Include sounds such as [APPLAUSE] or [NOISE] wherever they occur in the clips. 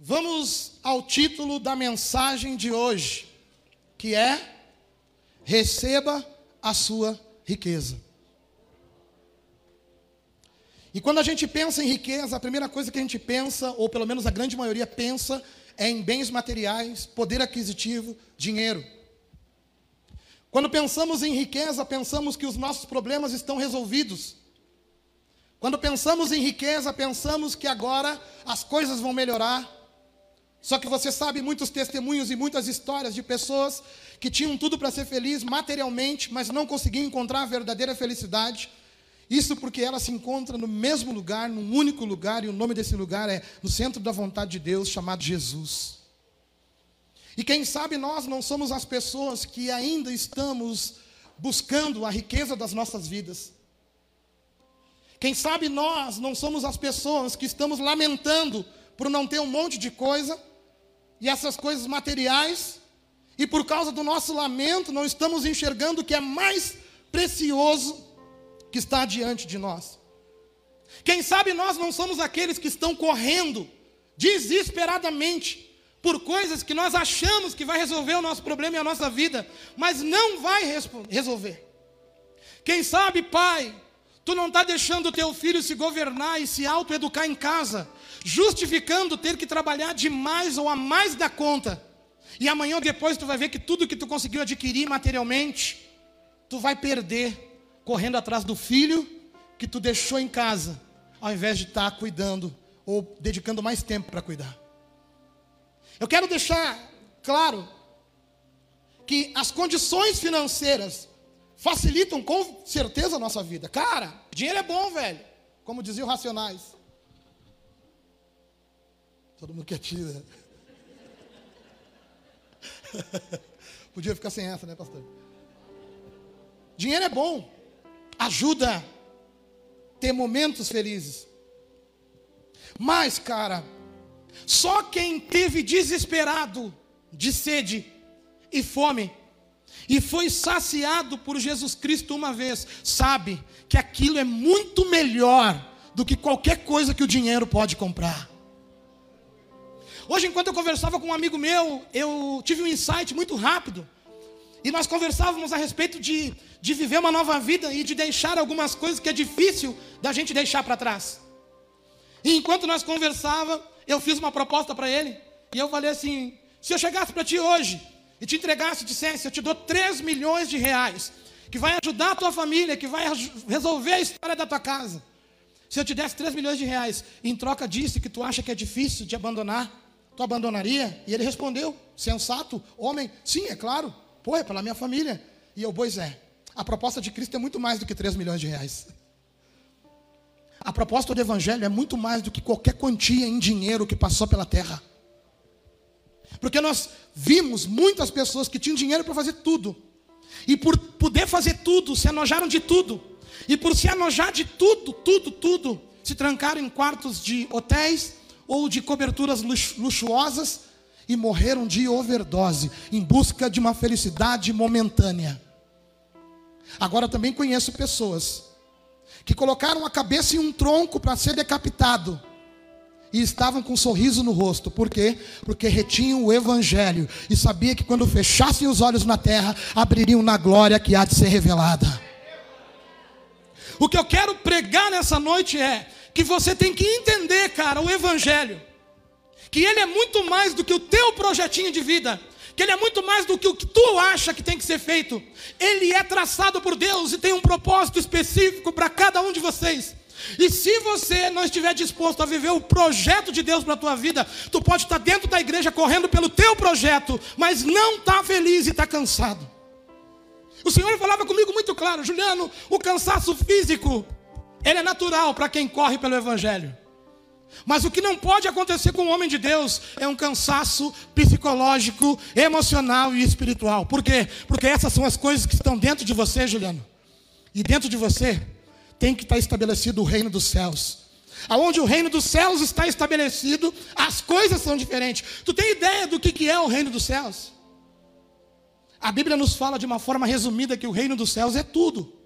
Vamos ao título da mensagem de hoje, que é Receba a sua riqueza. E quando a gente pensa em riqueza, a primeira coisa que a gente pensa, ou pelo menos a grande maioria pensa, é em bens materiais, poder aquisitivo, dinheiro. Quando pensamos em riqueza, pensamos que os nossos problemas estão resolvidos. Quando pensamos em riqueza, pensamos que agora as coisas vão melhorar. Só que você sabe muitos testemunhos e muitas histórias de pessoas que tinham tudo para ser feliz materialmente, mas não conseguiam encontrar a verdadeira felicidade. Isso porque ela se encontra no mesmo lugar, num único lugar, e o nome desse lugar é no centro da vontade de Deus, chamado Jesus. E quem sabe nós não somos as pessoas que ainda estamos buscando a riqueza das nossas vidas. Quem sabe nós não somos as pessoas que estamos lamentando por não ter um monte de coisa, e essas coisas materiais, e por causa do nosso lamento, não estamos enxergando o que é mais precioso que está diante de nós. Quem sabe nós não somos aqueles que estão correndo desesperadamente por coisas que nós achamos que vai resolver o nosso problema e a nossa vida, mas não vai resolver. Quem sabe, pai, tu não está deixando o teu filho se governar e se autoeducar em casa, justificando ter que trabalhar demais ou a mais da conta. E amanhã ou depois tu vai ver que tudo que tu conseguiu adquirir materialmente, tu vai perder correndo atrás do filho que tu deixou em casa, ao invés de estar tá cuidando ou dedicando mais tempo para cuidar. Eu quero deixar claro que as condições financeiras facilitam com certeza a nossa vida. Cara, dinheiro é bom, velho. Como diziam Racionais. Todo mundo quietinho, né? [LAUGHS] Podia ficar sem essa, né, pastor? Dinheiro é bom. Ajuda ter momentos felizes. Mas, cara, só quem teve desesperado de sede e fome e foi saciado por Jesus Cristo uma vez, sabe que aquilo é muito melhor do que qualquer coisa que o dinheiro pode comprar. Hoje, enquanto eu conversava com um amigo meu, eu tive um insight muito rápido. E nós conversávamos a respeito de, de viver uma nova vida e de deixar algumas coisas que é difícil da gente deixar para trás. E enquanto nós conversávamos, eu fiz uma proposta para ele. E eu falei assim: se eu chegasse para ti hoje e te entregasse e dissesse, eu te dou 3 milhões de reais, que vai ajudar a tua família, que vai resolver a história da tua casa. Se eu te desse 3 milhões de reais, em troca disso que tu acha que é difícil de abandonar, tu abandonaria? E ele respondeu, sensato, homem, sim, é claro, pô, é pela minha família. E eu, pois é, a proposta de Cristo é muito mais do que 3 milhões de reais. A proposta do Evangelho é muito mais do que qualquer quantia em dinheiro que passou pela terra. Porque nós vimos muitas pessoas que tinham dinheiro para fazer tudo. E por poder fazer tudo, se enojaram de tudo. E por se enojar de tudo, tudo, tudo, se trancaram em quartos de hotéis ou de coberturas luxuosas e morreram de overdose em busca de uma felicidade momentânea. Agora também conheço pessoas que colocaram a cabeça em um tronco para ser decapitado. E estavam com um sorriso no rosto. Por quê? Porque retinham o evangelho e sabia que quando fechassem os olhos na terra, abririam na glória que há de ser revelada. O que eu quero pregar nessa noite é que você tem que entender, cara, o evangelho. Que ele é muito mais do que o teu projetinho de vida que ele é muito mais do que o que tu acha que tem que ser feito. Ele é traçado por Deus e tem um propósito específico para cada um de vocês. E se você não estiver disposto a viver o projeto de Deus para a tua vida, tu pode estar dentro da igreja correndo pelo teu projeto, mas não está feliz e está cansado. O Senhor falava comigo muito claro, Juliano, o cansaço físico, ele é natural para quem corre pelo Evangelho. Mas o que não pode acontecer com o homem de Deus é um cansaço psicológico, emocional e espiritual. Por quê? Porque essas são as coisas que estão dentro de você, Juliano. E dentro de você tem que estar estabelecido o reino dos céus. Aonde o reino dos céus está estabelecido, as coisas são diferentes. Tu tem ideia do que é o reino dos céus? A Bíblia nos fala de uma forma resumida que o reino dos céus é tudo.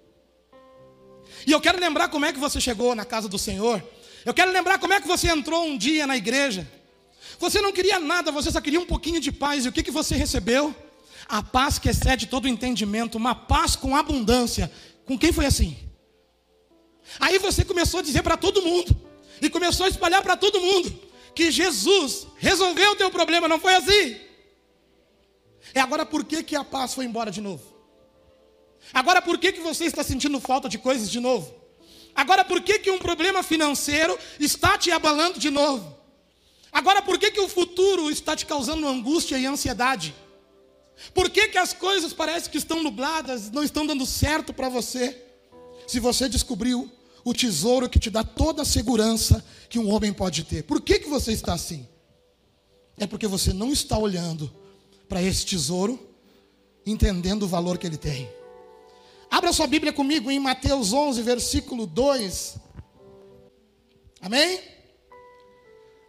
E eu quero lembrar como é que você chegou na casa do Senhor eu quero lembrar como é que você entrou um dia na igreja. Você não queria nada, você só queria um pouquinho de paz. E o que, que você recebeu? A paz que excede todo entendimento, uma paz com abundância. Com quem foi assim? Aí você começou a dizer para todo mundo, e começou a espalhar para todo mundo, que Jesus resolveu o teu problema, não foi assim? É agora por que, que a paz foi embora de novo? Agora por que, que você está sentindo falta de coisas de novo? Agora por que, que um problema financeiro está te abalando de novo? Agora por que, que o futuro está te causando angústia e ansiedade? Por que, que as coisas parecem que estão nubladas, não estão dando certo para você? Se você descobriu o tesouro que te dá toda a segurança que um homem pode ter. Por que, que você está assim? É porque você não está olhando para esse tesouro, entendendo o valor que ele tem. Abra sua Bíblia comigo em Mateus 11, versículo 2. Amém?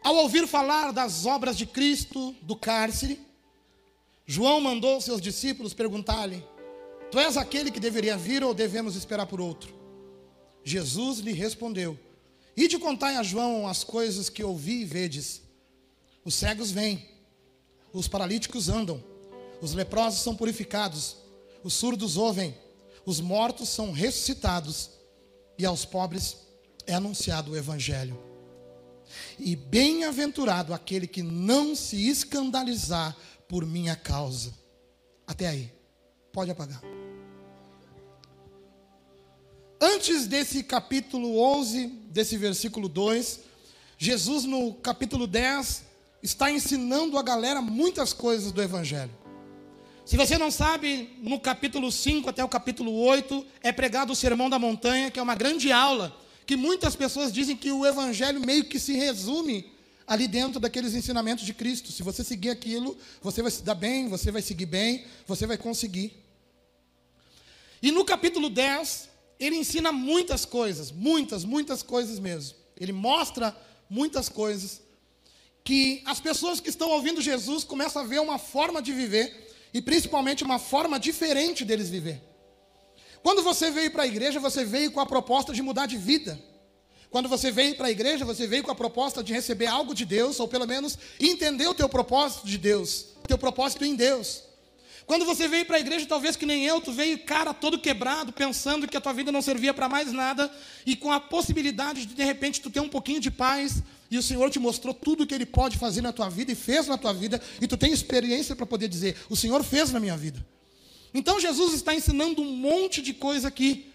Ao ouvir falar das obras de Cristo, do cárcere, João mandou seus discípulos perguntar-lhe: Tu és aquele que deveria vir ou devemos esperar por outro? Jesus lhe respondeu: Ide contai a João as coisas que ouvi e vedes. Os cegos vêm, os paralíticos andam, os leprosos são purificados, os surdos ouvem, os mortos são ressuscitados, e aos pobres é anunciado o Evangelho. E bem-aventurado aquele que não se escandalizar por minha causa. Até aí, pode apagar. Antes desse capítulo 11, desse versículo 2, Jesus no capítulo 10 está ensinando a galera muitas coisas do Evangelho. Se você não sabe, no capítulo 5 até o capítulo 8 é pregado o Sermão da Montanha, que é uma grande aula, que muitas pessoas dizem que o Evangelho meio que se resume ali dentro daqueles ensinamentos de Cristo. Se você seguir aquilo, você vai se dar bem, você vai seguir bem, você vai conseguir. E no capítulo 10, ele ensina muitas coisas, muitas, muitas coisas mesmo. Ele mostra muitas coisas que as pessoas que estão ouvindo Jesus começam a ver uma forma de viver e principalmente uma forma diferente deles viver. Quando você veio para a igreja, você veio com a proposta de mudar de vida. Quando você veio para a igreja, você veio com a proposta de receber algo de Deus, ou pelo menos entender o teu propósito de Deus, teu propósito em Deus. Quando você veio para a igreja, talvez que nem eu, tu veio cara todo quebrado, pensando que a tua vida não servia para mais nada, e com a possibilidade de de repente tu ter um pouquinho de paz, e o Senhor te mostrou tudo o que Ele pode fazer na tua vida e fez na tua vida, e tu tem experiência para poder dizer: o Senhor fez na minha vida. Então Jesus está ensinando um monte de coisa aqui,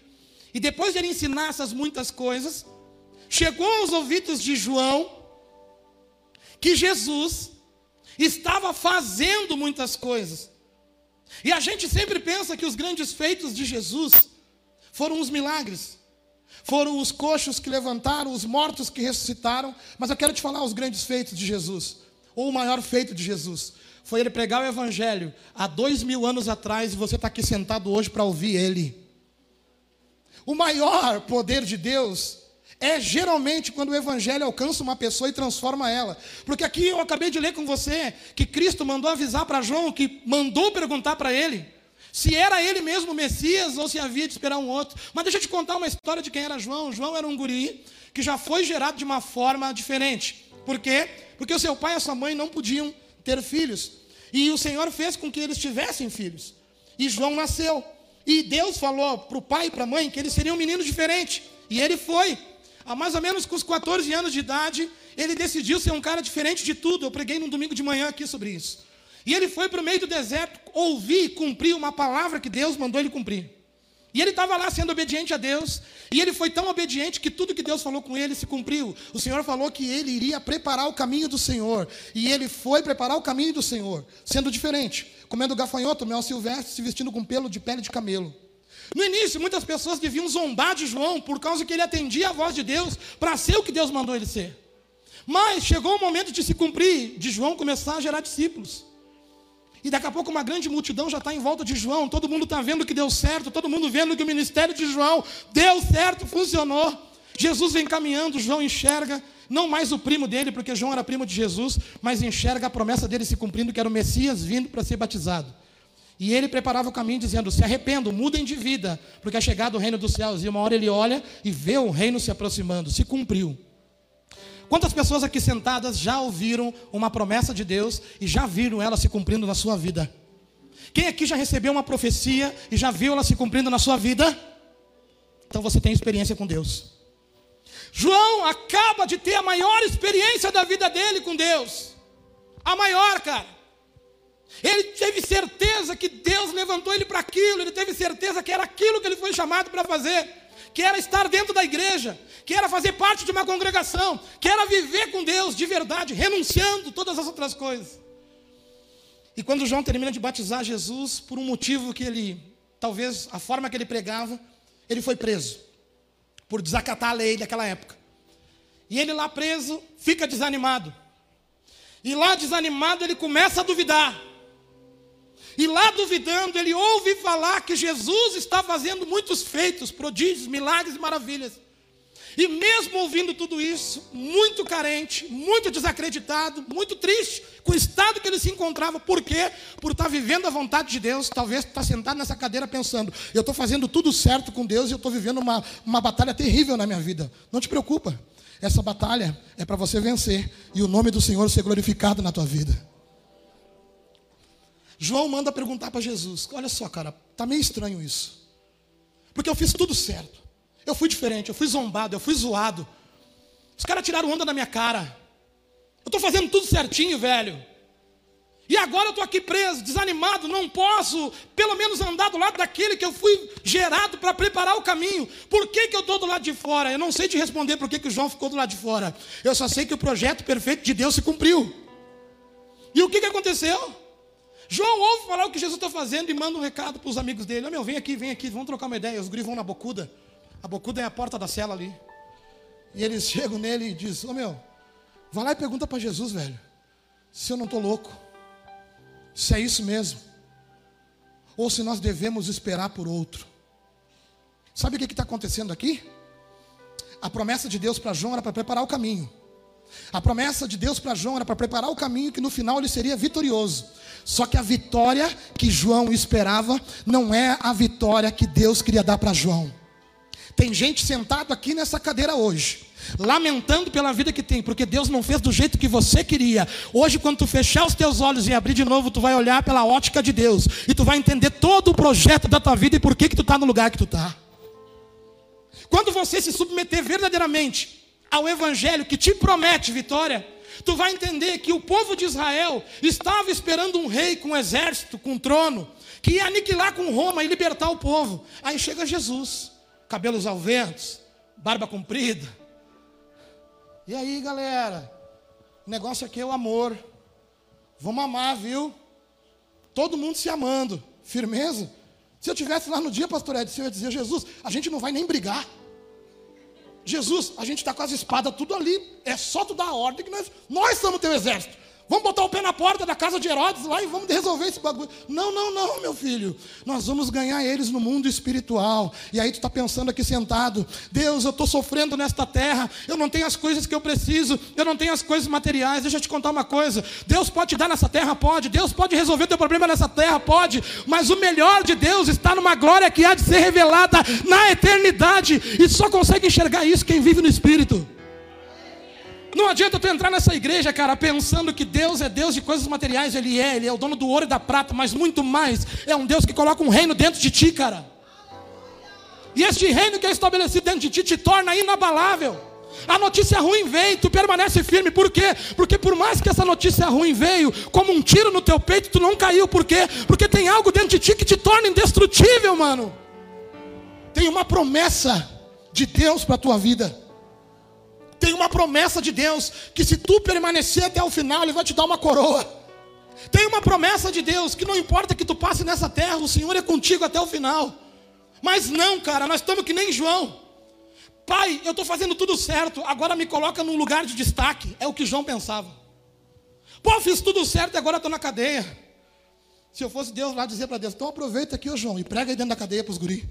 e depois de ele ensinar essas muitas coisas, chegou aos ouvidos de João que Jesus estava fazendo muitas coisas. E a gente sempre pensa que os grandes feitos de Jesus foram os milagres, foram os coxos que levantaram, os mortos que ressuscitaram, mas eu quero te falar os grandes feitos de Jesus, ou o maior feito de Jesus, foi ele pregar o Evangelho há dois mil anos atrás e você está aqui sentado hoje para ouvir ele. O maior poder de Deus é geralmente quando o evangelho alcança uma pessoa e transforma ela. Porque aqui eu acabei de ler com você que Cristo mandou avisar para João, que mandou perguntar para ele se era ele mesmo o Messias ou se havia de esperar um outro. Mas deixa eu te contar uma história de quem era João. João era um guri que já foi gerado de uma forma diferente. Por quê? Porque o seu pai e a sua mãe não podiam ter filhos. E o Senhor fez com que eles tivessem filhos. E João nasceu. E Deus falou para o pai e para a mãe que ele seria um menino diferente. E ele foi há mais ou menos com os 14 anos de idade, ele decidiu ser um cara diferente de tudo. Eu preguei num domingo de manhã aqui sobre isso. E ele foi para o meio do deserto ouvir e cumprir uma palavra que Deus mandou ele cumprir. E ele estava lá sendo obediente a Deus. E ele foi tão obediente que tudo que Deus falou com ele se cumpriu. O Senhor falou que ele iria preparar o caminho do Senhor. E ele foi preparar o caminho do Senhor, sendo diferente, comendo gafanhoto, mel silvestre, se vestindo com pelo de pele de camelo. No início, muitas pessoas deviam zombar de João por causa que ele atendia a voz de Deus para ser o que Deus mandou ele ser. Mas chegou o momento de se cumprir, de João começar a gerar discípulos. E daqui a pouco uma grande multidão já está em volta de João, todo mundo está vendo que deu certo, todo mundo vendo que o ministério de João deu certo, funcionou. Jesus vem caminhando, João enxerga, não mais o primo dele, porque João era primo de Jesus, mas enxerga a promessa dele se cumprindo, que era o Messias vindo para ser batizado. E ele preparava o caminho dizendo: Se arrependam, mudem de vida, porque é chegado o reino dos céus. E uma hora ele olha e vê o reino se aproximando. Se cumpriu. Quantas pessoas aqui sentadas já ouviram uma promessa de Deus e já viram ela se cumprindo na sua vida? Quem aqui já recebeu uma profecia e já viu ela se cumprindo na sua vida? Então você tem experiência com Deus. João acaba de ter a maior experiência da vida dele com Deus. A maior, cara. Ele teve certeza que Deus levantou ele para aquilo, ele teve certeza que era aquilo que ele foi chamado para fazer, que era estar dentro da igreja, que era fazer parte de uma congregação, que era viver com Deus de verdade, renunciando todas as outras coisas. E quando João termina de batizar Jesus, por um motivo que ele, talvez a forma que ele pregava, ele foi preso por desacatar a lei daquela época. E ele lá preso fica desanimado. E lá desanimado ele começa a duvidar. E lá duvidando, ele ouve falar que Jesus está fazendo muitos feitos, prodígios, milagres e maravilhas. E mesmo ouvindo tudo isso, muito carente, muito desacreditado, muito triste com o estado que ele se encontrava, por quê? Por estar vivendo a vontade de Deus, talvez estar sentado nessa cadeira pensando, eu estou fazendo tudo certo com Deus e eu estou vivendo uma, uma batalha terrível na minha vida. Não te preocupa, essa batalha é para você vencer e o nome do Senhor ser glorificado na tua vida. João manda perguntar para Jesus: Olha só, cara, tá meio estranho isso. Porque eu fiz tudo certo. Eu fui diferente, eu fui zombado, eu fui zoado. Os caras tiraram onda na minha cara. Eu estou fazendo tudo certinho, velho. E agora eu estou aqui preso, desanimado, não posso, pelo menos andar do lado daquele que eu fui gerado para preparar o caminho. Por que, que eu estou do lado de fora? Eu não sei te responder por que, que o João ficou do lado de fora. Eu só sei que o projeto perfeito de Deus se cumpriu. E o que, que aconteceu? João ouve falar o que Jesus está fazendo e manda um recado para os amigos dele. Oh, meu, vem aqui, vem aqui, vamos trocar uma ideia. Os guris vão na bocuda. A bocuda é a porta da cela ali. E eles [LAUGHS] chegam nele e dizem: Ô oh, meu, vai lá e pergunta para Jesus, velho, se eu não estou louco, se é isso mesmo, ou se nós devemos esperar por outro. Sabe o que está acontecendo aqui? A promessa de Deus para João era para preparar o caminho. A promessa de Deus para João era para preparar o caminho que no final ele seria vitorioso. Só que a vitória que João esperava não é a vitória que Deus queria dar para João. Tem gente sentado aqui nessa cadeira hoje, lamentando pela vida que tem, porque Deus não fez do jeito que você queria. Hoje, quando tu fechar os teus olhos e abrir de novo, tu vai olhar pela ótica de Deus e tu vai entender todo o projeto da tua vida e por que que tu está no lugar que tu está. Quando você se submeter verdadeiramente ao evangelho que te promete vitória, tu vai entender que o povo de Israel estava esperando um rei com um exército, com um trono, que ia aniquilar com Roma e libertar o povo. Aí chega Jesus, cabelos ao vento, barba comprida. E aí, galera? O negócio aqui é o amor. Vamos amar, viu? Todo mundo se amando. Firmeza? Se eu tivesse lá no dia, pastor Edson, eu ia dizer, Jesus, a gente não vai nem brigar. Jesus, a gente está com as espadas tudo ali. É só tu dar a ordem que nós, nós somos teu exército. Vamos botar o pé na porta da casa de Herodes lá e vamos resolver esse bagulho. Não, não, não, meu filho. Nós vamos ganhar eles no mundo espiritual. E aí tu está pensando aqui sentado: Deus, eu estou sofrendo nesta terra. Eu não tenho as coisas que eu preciso. Eu não tenho as coisas materiais. Deixa eu te contar uma coisa: Deus pode te dar nessa terra? Pode. Deus pode resolver teu problema nessa terra? Pode. Mas o melhor de Deus está numa glória que há de ser revelada na eternidade. E só consegue enxergar isso quem vive no espírito. Não adianta tu entrar nessa igreja, cara, pensando que Deus é Deus de coisas materiais, Ele é, Ele é o dono do ouro e da prata, mas muito mais, é um Deus que coloca um reino dentro de ti, cara. E este reino que é estabelecido dentro de ti te torna inabalável. A notícia ruim veio, tu permanece firme, por quê? Porque por mais que essa notícia ruim veio, como um tiro no teu peito, tu não caiu, por quê? Porque tem algo dentro de ti que te torna indestrutível, mano. Tem uma promessa de Deus para a tua vida. Tem uma promessa de Deus que se tu permanecer até o final, Ele vai te dar uma coroa. Tem uma promessa de Deus que não importa que tu passe nessa terra, o Senhor é contigo até o final. Mas não, cara, nós estamos que nem João. Pai, eu estou fazendo tudo certo, agora me coloca num lugar de destaque. É o que João pensava. Pô, fiz tudo certo e agora estou na cadeia. Se eu fosse Deus lá dizer para Deus, então aproveita aqui, ô João, e prega aí dentro da cadeia para os guris.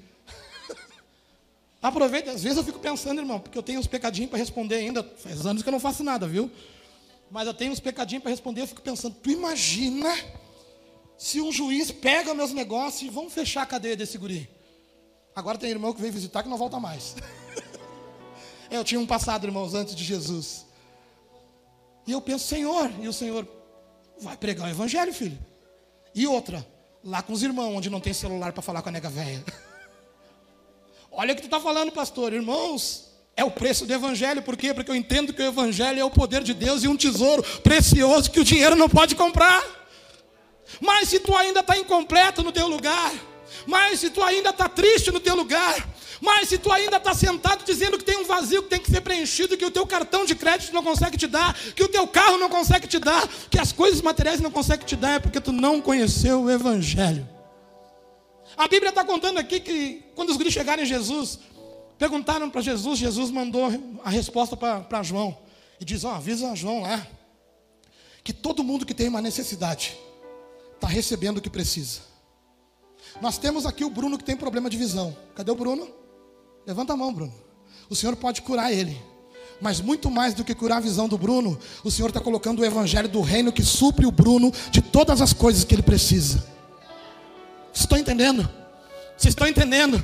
Aproveita, às vezes eu fico pensando, irmão, porque eu tenho uns pecadinhos para responder ainda. Faz anos que eu não faço nada, viu? Mas eu tenho uns pecadinhos para responder, eu fico pensando, tu imagina se um juiz pega meus negócios e vão fechar a cadeia desse guri. Agora tem irmão que vem visitar que não volta mais. [LAUGHS] eu tinha um passado, irmãos, antes de Jesus. E eu penso, Senhor, e o Senhor, vai pregar o evangelho, filho. E outra, lá com os irmãos, onde não tem celular para falar com a nega velha. [LAUGHS] Olha o que tu está falando, pastor. Irmãos, é o preço do evangelho. Por quê? Porque eu entendo que o evangelho é o poder de Deus e um tesouro precioso que o dinheiro não pode comprar. Mas se tu ainda está incompleto no teu lugar, mas se tu ainda está triste no teu lugar, mas se tu ainda está sentado dizendo que tem um vazio que tem que ser preenchido, que o teu cartão de crédito não consegue te dar, que o teu carro não consegue te dar, que as coisas materiais não conseguem te dar, é porque tu não conheceu o Evangelho. A Bíblia está contando aqui que quando os gregos chegaram em Jesus, perguntaram para Jesus, Jesus mandou a resposta para João. E diz: oh, avisa João lá, que todo mundo que tem uma necessidade está recebendo o que precisa. Nós temos aqui o Bruno que tem problema de visão. Cadê o Bruno? Levanta a mão, Bruno. O Senhor pode curar ele. Mas muito mais do que curar a visão do Bruno, o Senhor está colocando o evangelho do reino que supre o Bruno de todas as coisas que ele precisa. Vocês estão entendendo? Vocês estão entendendo?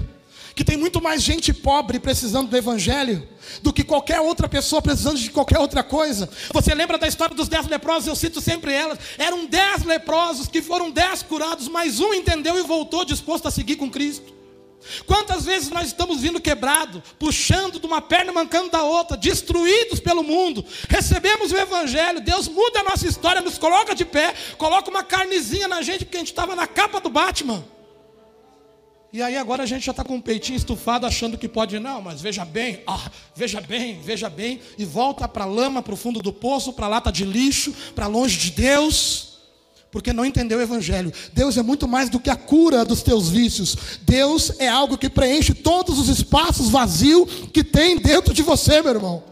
Que tem muito mais gente pobre precisando do Evangelho do que qualquer outra pessoa precisando de qualquer outra coisa. Você lembra da história dos dez leprosos? Eu cito sempre elas. Eram dez leprosos que foram dez curados, mas um entendeu e voltou disposto a seguir com Cristo. Quantas vezes nós estamos vindo quebrado, puxando de uma perna e mancando da outra, destruídos pelo mundo, recebemos o Evangelho, Deus muda a nossa história, nos coloca de pé, coloca uma carnezinha na gente, porque a gente estava na capa do Batman. E aí agora a gente já está com o peitinho estufado, achando que pode, não, mas veja bem, veja bem, veja bem, e volta para a lama, para o fundo do poço, para a lata de lixo, para longe de Deus porque não entendeu o Evangelho. Deus é muito mais do que a cura dos teus vícios. Deus é algo que preenche todos os espaços vazios que tem dentro de você, meu irmão.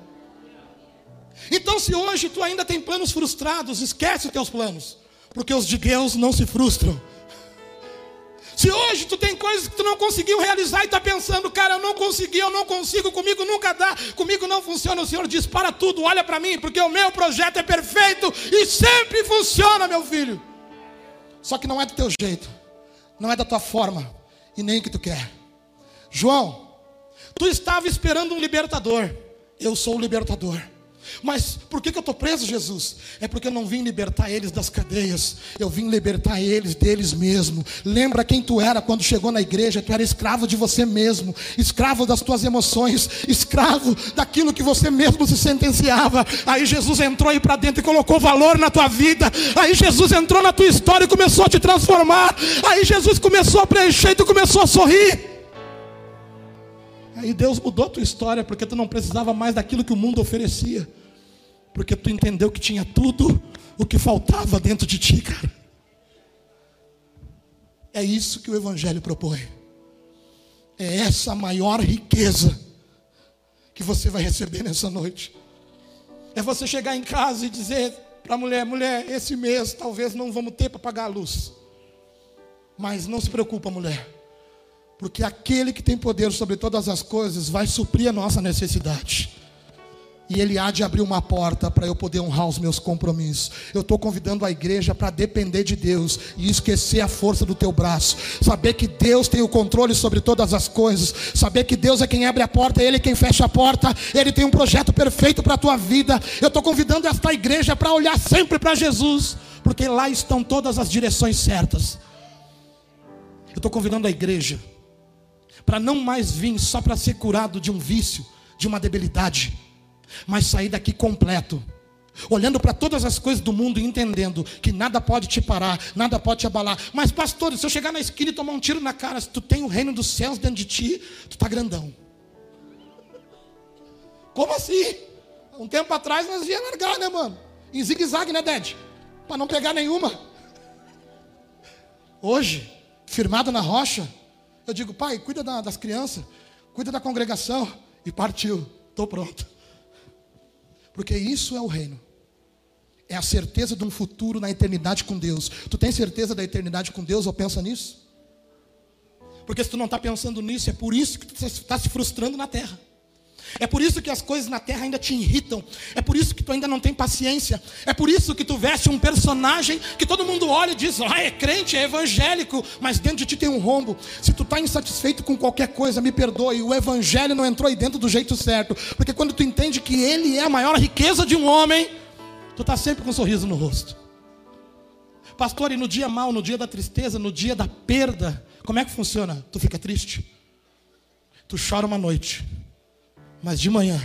Então, se hoje tu ainda tem planos frustrados, esquece os teus planos, porque os de Deus não se frustram. Se hoje tu tem coisas que tu não conseguiu realizar e está pensando, cara, eu não consegui, eu não consigo, comigo nunca dá, comigo não funciona, o Senhor diz: para tudo, olha para mim, porque o meu projeto é perfeito e sempre funciona, meu filho. Só que não é do teu jeito, não é da tua forma e nem o que tu quer. João, tu estava esperando um libertador. Eu sou o libertador. Mas por que, que eu estou preso, Jesus? É porque eu não vim libertar eles das cadeias, eu vim libertar eles deles mesmo. Lembra quem tu era quando chegou na igreja? Tu era escravo de você mesmo, escravo das tuas emoções, escravo daquilo que você mesmo se sentenciava. Aí Jesus entrou aí para dentro e colocou valor na tua vida. Aí Jesus entrou na tua história e começou a te transformar. Aí Jesus começou a preencher e tu começou a sorrir. Aí Deus mudou a tua história porque tu não precisava mais daquilo que o mundo oferecia. Porque tu entendeu que tinha tudo o que faltava dentro de ti, cara. É isso que o Evangelho propõe. É essa maior riqueza que você vai receber nessa noite. É você chegar em casa e dizer para a mulher: mulher, esse mês talvez não vamos ter para pagar a luz. Mas não se preocupa, mulher. Porque aquele que tem poder sobre todas as coisas vai suprir a nossa necessidade. E Ele há de abrir uma porta para eu poder honrar os meus compromissos. Eu estou convidando a igreja para depender de Deus e esquecer a força do teu braço. Saber que Deus tem o controle sobre todas as coisas. Saber que Deus é quem abre a porta, Ele é quem fecha a porta. Ele tem um projeto perfeito para a tua vida. Eu estou convidando esta igreja para olhar sempre para Jesus, porque lá estão todas as direções certas. Eu estou convidando a igreja para não mais vir só para ser curado de um vício, de uma debilidade, mas sair daqui completo. Olhando para todas as coisas do mundo e entendendo que nada pode te parar, nada pode te abalar. Mas, pastor, se eu chegar na esquina e tomar um tiro na cara, se tu tem o reino dos céus dentro de ti, tu está grandão. Como assim? Um tempo atrás nós ia largar, né, mano? Em zigue-zague, né, Ded? Para não pegar nenhuma. Hoje, firmado na rocha, eu digo, pai, cuida da, das crianças, cuida da congregação. E partiu, estou pronto. Porque isso é o reino. É a certeza de um futuro na eternidade com Deus. Tu tem certeza da eternidade com Deus ou pensa nisso? Porque se tu não está pensando nisso, é por isso que tu está se frustrando na terra. É por isso que as coisas na terra ainda te irritam. É por isso que tu ainda não tem paciência. É por isso que tu veste um personagem que todo mundo olha e diz: ah, é crente, é evangélico, mas dentro de ti tem um rombo. Se tu está insatisfeito com qualquer coisa, me perdoe. O evangelho não entrou aí dentro do jeito certo. Porque quando tu entende que ele é a maior riqueza de um homem, Tu está sempre com um sorriso no rosto. Pastor, e no dia mal, no dia da tristeza, no dia da perda, como é que funciona? Tu fica triste? Tu chora uma noite, mas de manhã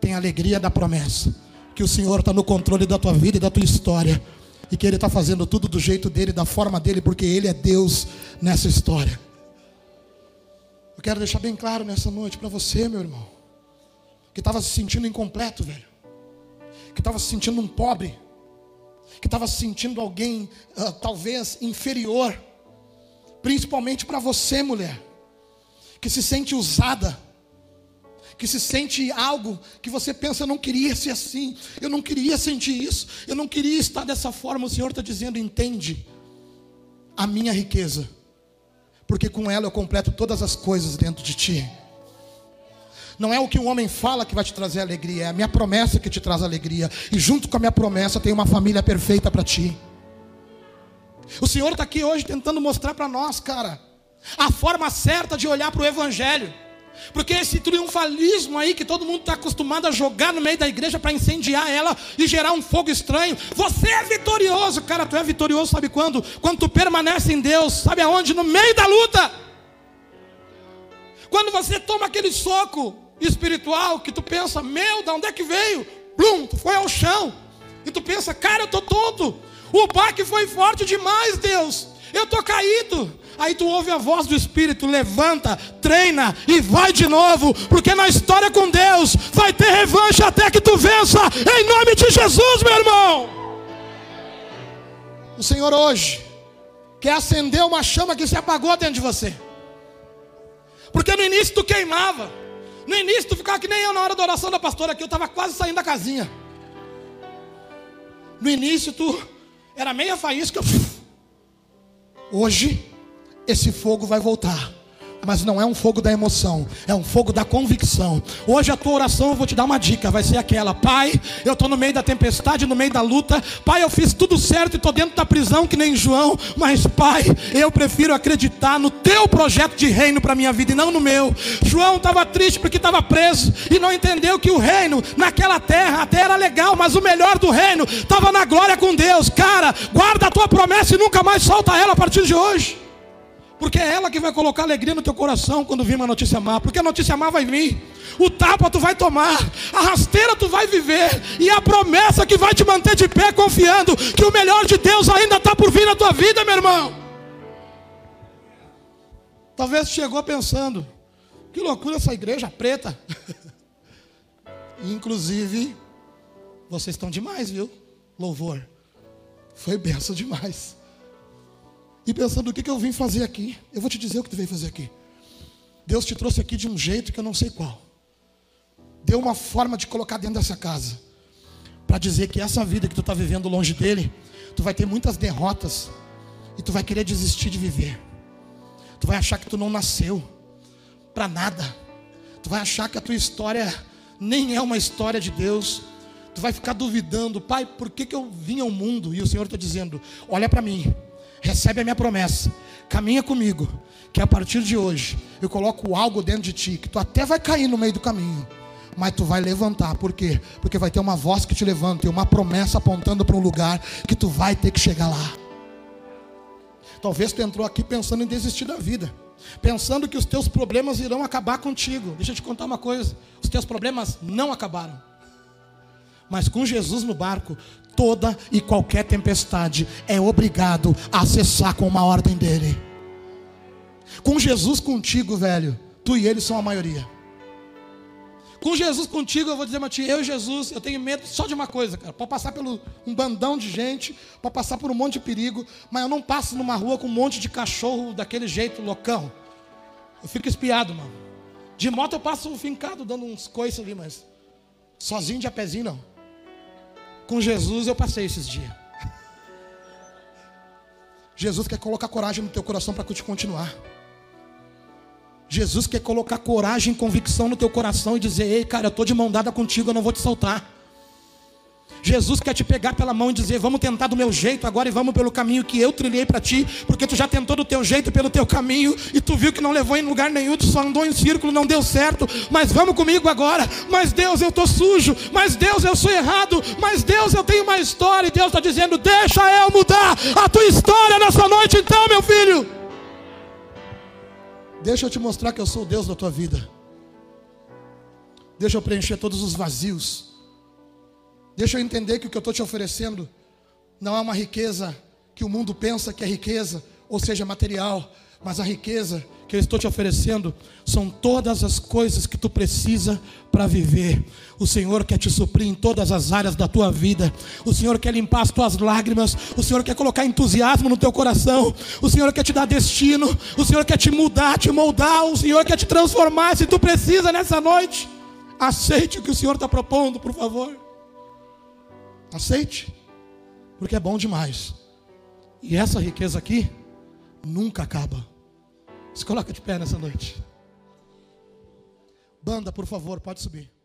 tem a alegria da promessa que o Senhor está no controle da tua vida e da tua história e que Ele está fazendo tudo do jeito dele, da forma dele, porque Ele é Deus nessa história. Eu quero deixar bem claro nessa noite para você, meu irmão, que estava se sentindo incompleto, velho, que estava se sentindo um pobre, que estava se sentindo alguém uh, talvez inferior, principalmente para você, mulher, que se sente usada, que se sente algo que você pensa, não queria ser assim, eu não queria sentir isso, eu não queria estar dessa forma. O Senhor está dizendo: entende a minha riqueza, porque com ela eu completo todas as coisas dentro de ti. Não é o que um homem fala que vai te trazer alegria, é a minha promessa que te traz alegria. E junto com a minha promessa tem uma família perfeita para ti. O Senhor está aqui hoje tentando mostrar para nós, cara, a forma certa de olhar para o Evangelho. Porque esse triunfalismo aí que todo mundo está acostumado a jogar no meio da igreja para incendiar ela e gerar um fogo estranho. Você é vitorioso, cara. Tu é vitorioso, sabe quando? Quando tu permanece em Deus, sabe aonde? No meio da luta. Quando você toma aquele soco espiritual que tu pensa, meu, da onde é que veio? Blum, tu foi ao chão. E tu pensa, cara, eu tô tonto. O baque foi forte demais, Deus. Eu tô caído. Aí tu ouve a voz do Espírito, levanta, treina e vai de novo, porque na história com Deus vai ter revanche até que tu vença, em nome de Jesus, meu irmão. O Senhor hoje quer acender uma chama que se apagou dentro de você, porque no início tu queimava, no início tu ficava que nem eu na hora da oração da pastora aqui, eu estava quase saindo da casinha. No início tu era meia faísca. Hoje esse fogo vai voltar. Mas não é um fogo da emoção, é um fogo da convicção. Hoje a tua oração, eu vou te dar uma dica, vai ser aquela: Pai, eu estou no meio da tempestade, no meio da luta. Pai, eu fiz tudo certo e estou dentro da prisão, que nem João. Mas, Pai, eu prefiro acreditar no teu projeto de reino para minha vida e não no meu. João estava triste porque estava preso e não entendeu que o reino naquela terra até era legal, mas o melhor do reino estava na glória com Deus. Cara, guarda a tua promessa e nunca mais solta ela a partir de hoje. Porque é ela que vai colocar alegria no teu coração quando vir uma notícia má. Porque a notícia má vai vir. O tapa tu vai tomar. A rasteira tu vai viver. E a promessa que vai te manter de pé confiando que o melhor de Deus ainda está por vir na tua vida, meu irmão. Talvez chegou pensando: que loucura essa igreja preta. [LAUGHS] Inclusive, vocês estão demais, viu? Louvor. Foi benção demais e pensando o que, que eu vim fazer aqui. Eu vou te dizer o que tu veio fazer aqui. Deus te trouxe aqui de um jeito que eu não sei qual. Deu uma forma de colocar dentro dessa casa. Para dizer que essa vida que tu está vivendo longe dele, tu vai ter muitas derrotas. E tu vai querer desistir de viver. Tu vai achar que tu não nasceu para nada. Tu vai achar que a tua história nem é uma história de Deus. Tu vai ficar duvidando, pai, por que, que eu vim ao mundo? E o Senhor está dizendo: olha para mim recebe a minha promessa, caminha comigo, que a partir de hoje eu coloco algo dentro de ti, que tu até vai cair no meio do caminho, mas tu vai levantar, por quê? Porque vai ter uma voz que te levanta, e uma promessa apontando para um lugar que tu vai ter que chegar lá. Talvez tu entrou aqui pensando em desistir da vida, pensando que os teus problemas irão acabar contigo. Deixa eu te contar uma coisa: os teus problemas não acabaram. Mas com Jesus no barco, toda e qualquer tempestade é obrigado a cessar com uma ordem dele. Com Jesus contigo, velho, tu e ele são a maioria. Com Jesus contigo, eu vou dizer, Mati, eu e Jesus, eu tenho medo só de uma coisa, cara. Pode passar pelo um bandão de gente, pode passar por um monte de perigo, mas eu não passo numa rua com um monte de cachorro daquele jeito loucão. Eu fico espiado, mano. De moto eu passo fincado, dando uns coices ali, mas sozinho de a pezinho não. Com Jesus eu passei esses dias. Jesus quer colocar coragem no teu coração para te continuar. Jesus quer colocar coragem e convicção no teu coração e dizer: Ei, cara, eu estou de mão dada contigo, eu não vou te soltar. Jesus quer te pegar pela mão e dizer: Vamos tentar do meu jeito agora e vamos pelo caminho que eu trilhei para ti, porque tu já tentou do teu jeito pelo teu caminho e tu viu que não levou em lugar nenhum, tu só andou em círculo, não deu certo. Mas vamos comigo agora. Mas Deus, eu estou sujo. Mas Deus, eu sou errado. Mas Deus, eu tenho uma história. E Deus está dizendo: Deixa eu mudar a tua história nessa noite, então, meu filho. Deixa eu te mostrar que eu sou o Deus da tua vida. Deixa eu preencher todos os vazios. Deixa eu entender que o que eu estou te oferecendo não é uma riqueza que o mundo pensa que é riqueza, ou seja, material, mas a riqueza que eu estou te oferecendo são todas as coisas que tu precisa para viver. O Senhor quer te suprir em todas as áreas da tua vida. O Senhor quer limpar as tuas lágrimas. O Senhor quer colocar entusiasmo no teu coração. O Senhor quer te dar destino. O Senhor quer te mudar, te moldar. O Senhor quer te transformar. Se tu precisa nessa noite, aceite o que o Senhor está propondo, por favor. Aceite, porque é bom demais. E essa riqueza aqui nunca acaba. Se coloca de pé nessa noite. Banda, por favor, pode subir.